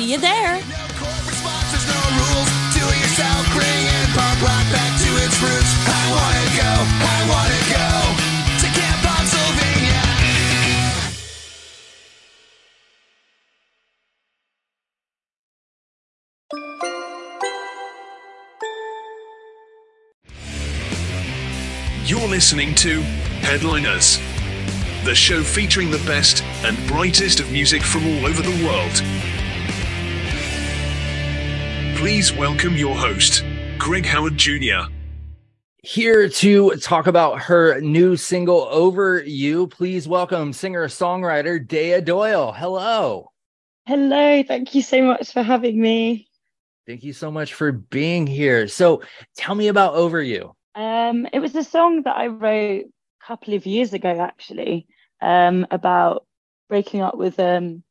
See you there. You're listening to Headliners, the show featuring the best and brightest of music from all over the world. Please welcome your host, Greg Howard Jr. here to talk about her new single over you. Please welcome singer songwriter dea doyle. Hello. Hello, thank you so much for having me. thank you so much for being here. So tell me about over you. Um, it was a song that I wrote a couple of years ago, actually, um, about breaking up with um,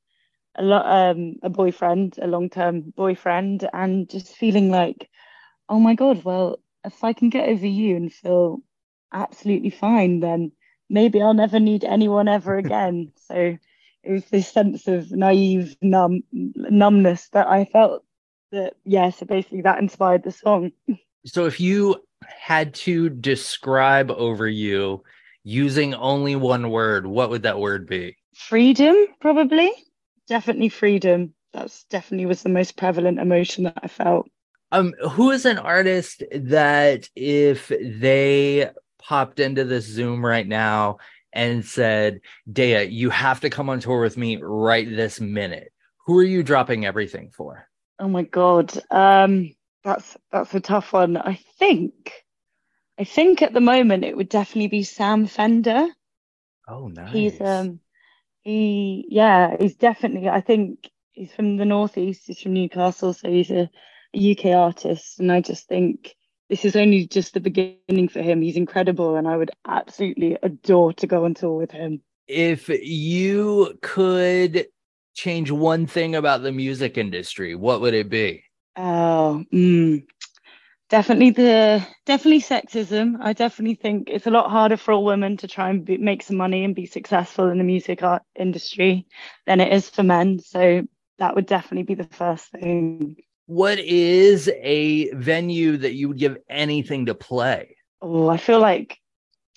a lot um, a boyfriend, a long-term boyfriend, and just feeling like, oh my God, well, if I can get over you and feel absolutely fine, then maybe I'll never need anyone ever again. so it was this sense of naive numb numbness that I felt that, yeah, so basically that inspired the song. so if you had to describe over you using only one word what would that word be Freedom, probably. Definitely freedom. That's definitely was the most prevalent emotion that I felt. um who is an artist that if they popped into this zoom right now and said dea you have to come on tour with me right this minute who are you dropping everything for Oh my God. Um, that's that's a tough one. I think, I think at the moment it would definitely be Sam Fender. oh nice He's um, he yeah, he's definitely. I think he's from the northeast. He's from Newcastle, so he's a, a UK artist, and I just think this is only just the beginning for him. He's incredible, and I would absolutely adore to go on tour with him. if you could change one thing about the music industry what would it be Oh, mm, definitely the definitely sexism. I definitely think it's a lot harder for a woman to try and be, make some money and be successful in the music art industry than it is for men. So that would definitely be the first thing. what is a venue that you would give anything to play Oh, I feel like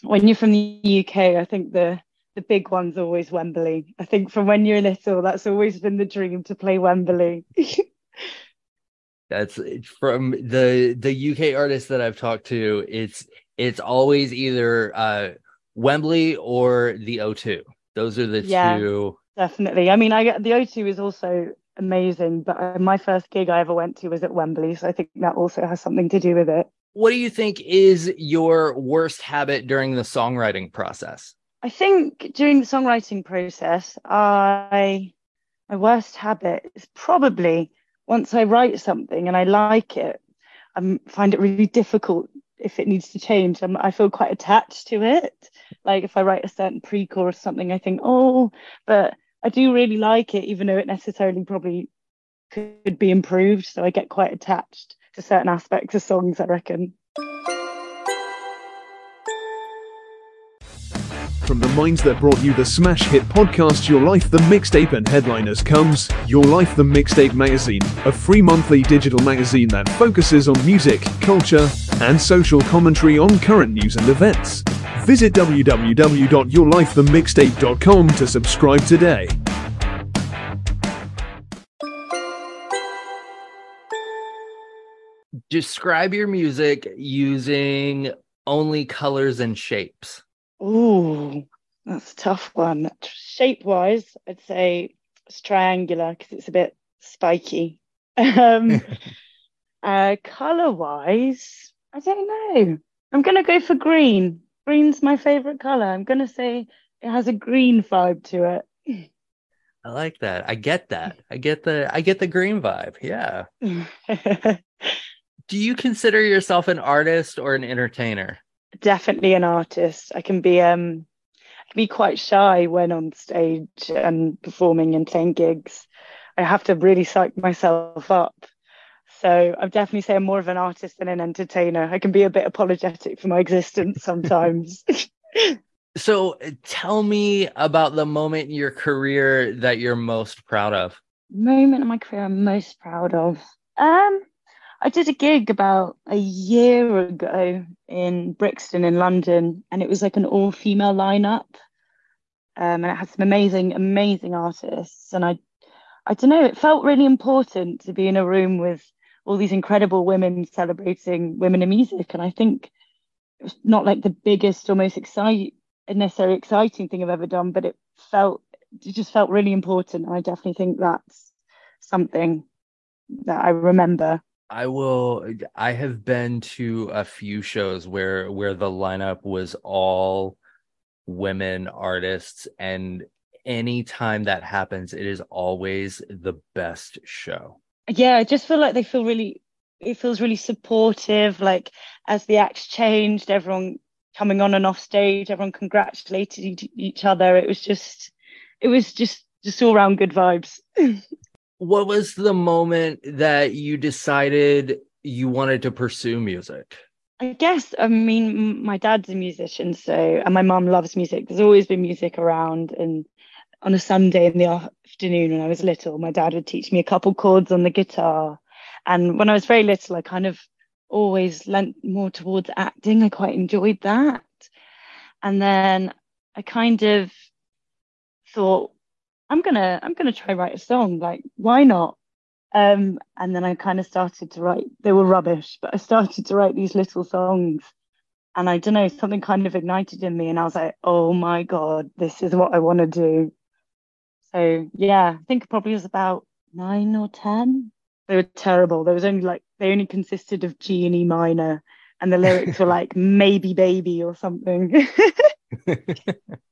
when you're from the UK, I think the the big one's always Wembley. I think from when you're little, that's always been the dream to play Wembley. That's from the the UK artists that I've talked to. It's it's always either uh, Wembley or the O2. Those are the Yeah. two. Definitely. I mean, I the O2 is also amazing, but uh, my first gig I ever went to was at Wembley, so I think that also has something to do with it. What do you think is your worst habit during the songwriting process? I think during the songwriting process, I my worst habit is probably once I write something and I like it, I find it really difficult if it needs to change. I'm, I feel quite attached to it. Like if I write a certain pre-chorus something, I think, oh, but I do really like it, even though it necessarily probably could be improved. So I get quite attached to certain aspects of songs, I reckon. From the minds that brought you the smash hit podcast Your Life the Mixtape and headliners comes Your Life the Mixtape magazine, a free monthly digital magazine that focuses on music, culture, and social commentary on current news and events. Visit www.yourlifethemixtape.com to subscribe today. Describe your music using only colors and shapes. Ooh, that's a tough one. Shape wise, I'd say it's triangular because it's a bit spiky. Um, uh, color wise, I don't know. I'm gonna go for green. Green's my favorite color. I'm gonna say it has a green vibe to it. I like that. I get that. I get the I get the green vibe. Yeah. Do you consider yourself an artist or an entertainer? Definitely an artist. I can be um I can be quite shy when on stage and performing and playing gigs. I have to really psych myself up. So I'd definitely say I'm more of an artist than an entertainer. I can be a bit apologetic for my existence sometimes. So tell me about the moment in your career that you're most proud of. Moment in my career I'm most proud of. Um, I did a gig about a year ago in Brixton in London, and it was like an all-female lineup. Um, and it had some amazing, amazing artists. And I, I don't know, it felt really important to be in a room with all these incredible women celebrating women in music. And I think it was not like the biggest or most exciting, necessarily exciting thing I've ever done, but it felt, it just felt really important. And I definitely think that's something that I remember. I will I have been to a few shows where where the lineup was all women artists and anytime that happens it is always the best show. Yeah, I just feel like they feel really it feels really supportive like as the acts changed everyone coming on and off stage everyone congratulated each, other it was just it was just just all around good vibes What was the moment that you decided you wanted to pursue music? I guess I mean my dad's a musician, so and my mum loves music. There's always been music around, and on a Sunday in the afternoon when I was little, my dad would teach me a couple chords on the guitar. And when I was very little, I kind of always lent more towards acting. I quite enjoyed that. And then I kind of thought, I'm gonna I'm gonna try write a song. Like, why not? Um, and then I kind of started to write. They were rubbish, but I started to write these little songs. And I don't know, something kind of ignited in me, and I was like, "Oh my god, this is what I want to do." So yeah, I think it probably was about nine or ten. They were terrible. There was only like they only consisted of G and E minor, and the lyrics were like "maybe baby" or something.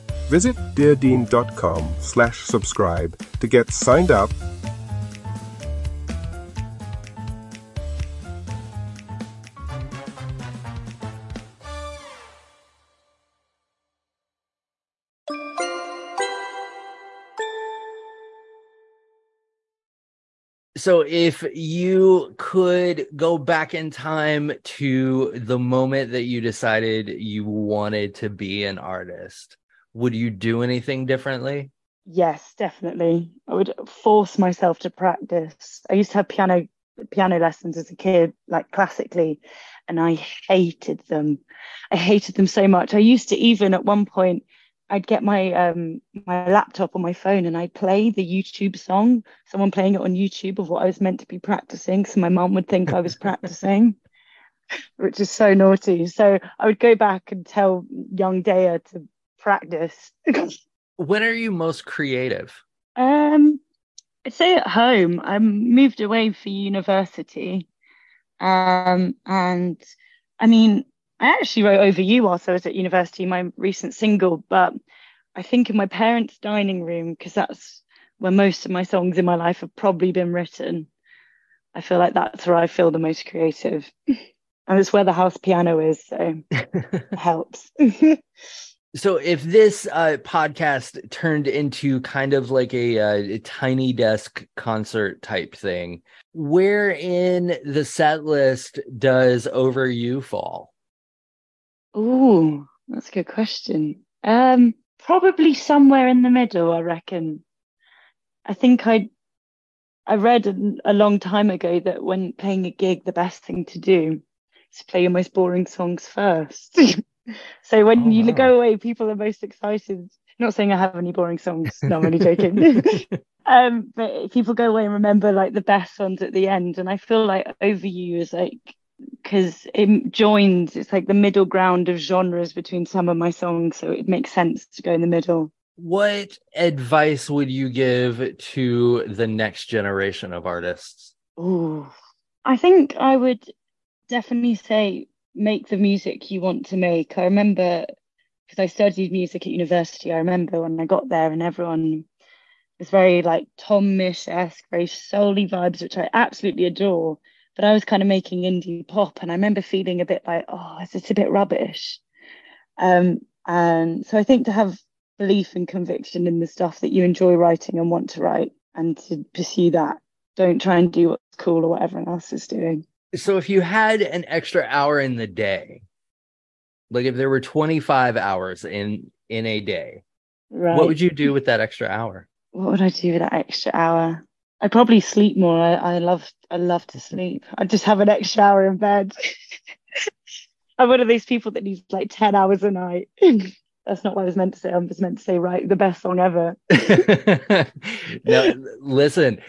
Visit deardean.com slash subscribe to get signed up. So, if you could go back in time to the moment that you decided you wanted to be an artist, would you do anything differently? Yes, definitely. I would force myself to practice. I used to have piano piano lessons as a kid, like classically, and I hated them. I hated them so much. I used to even at one point I'd get my um my laptop on my phone and I'd play the YouTube song, someone playing it on YouTube of what I was meant to be practicing. So my mom would think I was practicing. which is so naughty. So I would go back and tell young Dea to practice. When are you most creative? um, I'd say at home. I moved away for university. Um, and I mean, I actually wrote Over You whilst I was at university, my recent single, but I think in my parents' dining room, because that's where most of my songs in my life have probably been written. I feel like that's where I feel the most creative. And it's where the house piano is, so it helps. So if this uh, podcast turned into kind of like a, uh, a tiny desk concert type thing, where in the set list does Over You fall? Ooh, that's a good question. Um, probably somewhere in the middle, I reckon. I think I I read a, a long time ago that when playing a gig, the best thing to do is play your most boring songs first. so when Oh, you wow. go away, people are most excited. Not saying I have any boring songs. No, I'm only joking. um, but people go away and remember like the best ones at the end. And I feel like Over You is like because it joins. It's like the middle ground of genres between some of my songs, so it makes sense to go in the middle. What advice would you give to the next generation of artists? Ooh. I think I would definitely say make the music you want to make. I remember because I studied music at university. I remember when I got there and everyone was very like Tom Misch esque, very soul-y vibes, which I absolutely adore. But I was kind of making indie pop, and I remember feeling a bit like, oh, is this a bit rubbish? Um, and so I think to have belief and conviction in the stuff that you enjoy writing and want to write, and to pursue that. Don't try and do what's cool or what everyone else is doing. So if you had an extra hour in the day, like if there were 25 hours in in a day, Right. what would you do with that extra hour? what would I do with that extra hour? I'd probably sleep more. I, I love I love to sleep. I'd just have an extra hour in bed. I'm one of those people that needs like 10 hours a night. That's not what I was meant to say. I was meant to say, right, the best song ever. no, listen.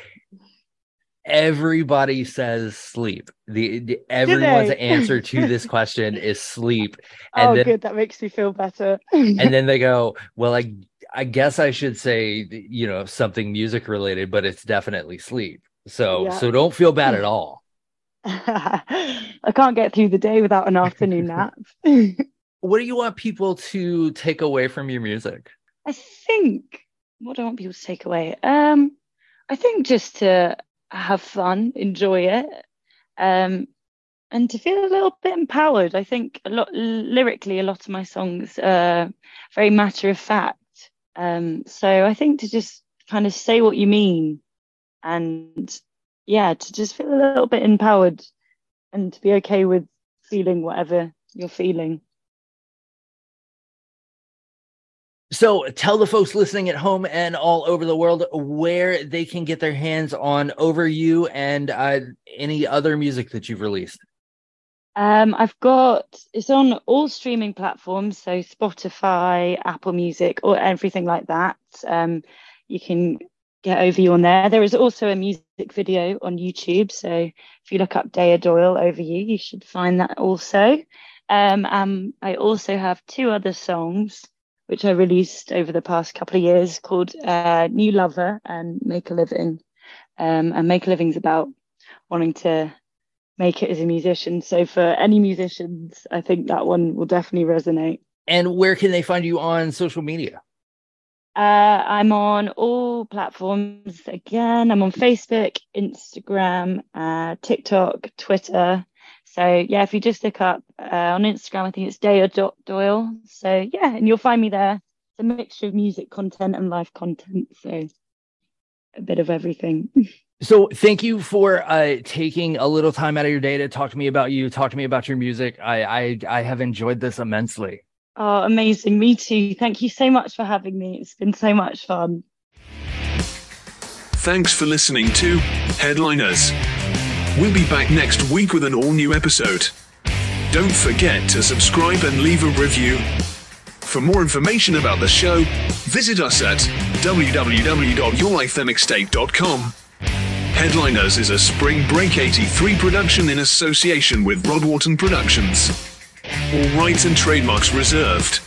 Everybody says sleep. The, the everyone's answer to this question is sleep, and oh, then good. That makes me feel better. and then they go, "Well, I I guess I should say you know something music related, but it's definitely sleep." So Yeah. so don't feel bad at all. I can't get through the day without an afternoon nap. What do you want people to take away from your music? I think what do I want people to take away? Um, I think just to have fun, enjoy it, um, and to feel a little bit empowered. I think a lot lyrically, a lot of my songs are very matter of fact. Um, so I think to just kind of say what you mean, and yeah, to just feel a little bit empowered, and to be okay with feeling whatever you're feeling. So tell the folks listening at home and all over the world where they can get their hands on Over You and uh, any other music that you've released. Um, I've got it's on all streaming platforms, so Spotify, Apple Music, or everything like that. Um, you can get over you on there. There is also a music video on YouTube, so if you look up Dea Doyle over you, you should find that also. Um, um, I also have two other songs which I released over the past couple of years called uh, New Lover and Make a Living. Um, and Make a Living's about wanting to make it as a musician. So for any musicians, I think that one will definitely resonate. And where can they find you on social media? Uh, I'm on all platforms again. I'm on Facebook, Instagram, uh, TikTok, Twitter. So yeah, if you just look up uh, on Instagram, I think it's Dea dot Doyle. So yeah, and you'll find me there. It's a mixture of music content and live content. So a bit of everything. So thank you for uh, taking a little time out of your day to talk to me about you, talk to me about your music. I I, I have enjoyed this immensely. Oh, amazing. Me too. Thank you so much for having me. It's been so much fun. Thanks for listening to Headliners. We'll be back next week with an all new episode. Don't forget to subscribe and leave a review. For more information about the show, visit us at www.yourlifethemixtape.com. Headliners is a Spring Break 83 production in association with Rod Wharton Productions. All rights and trademarks reserved.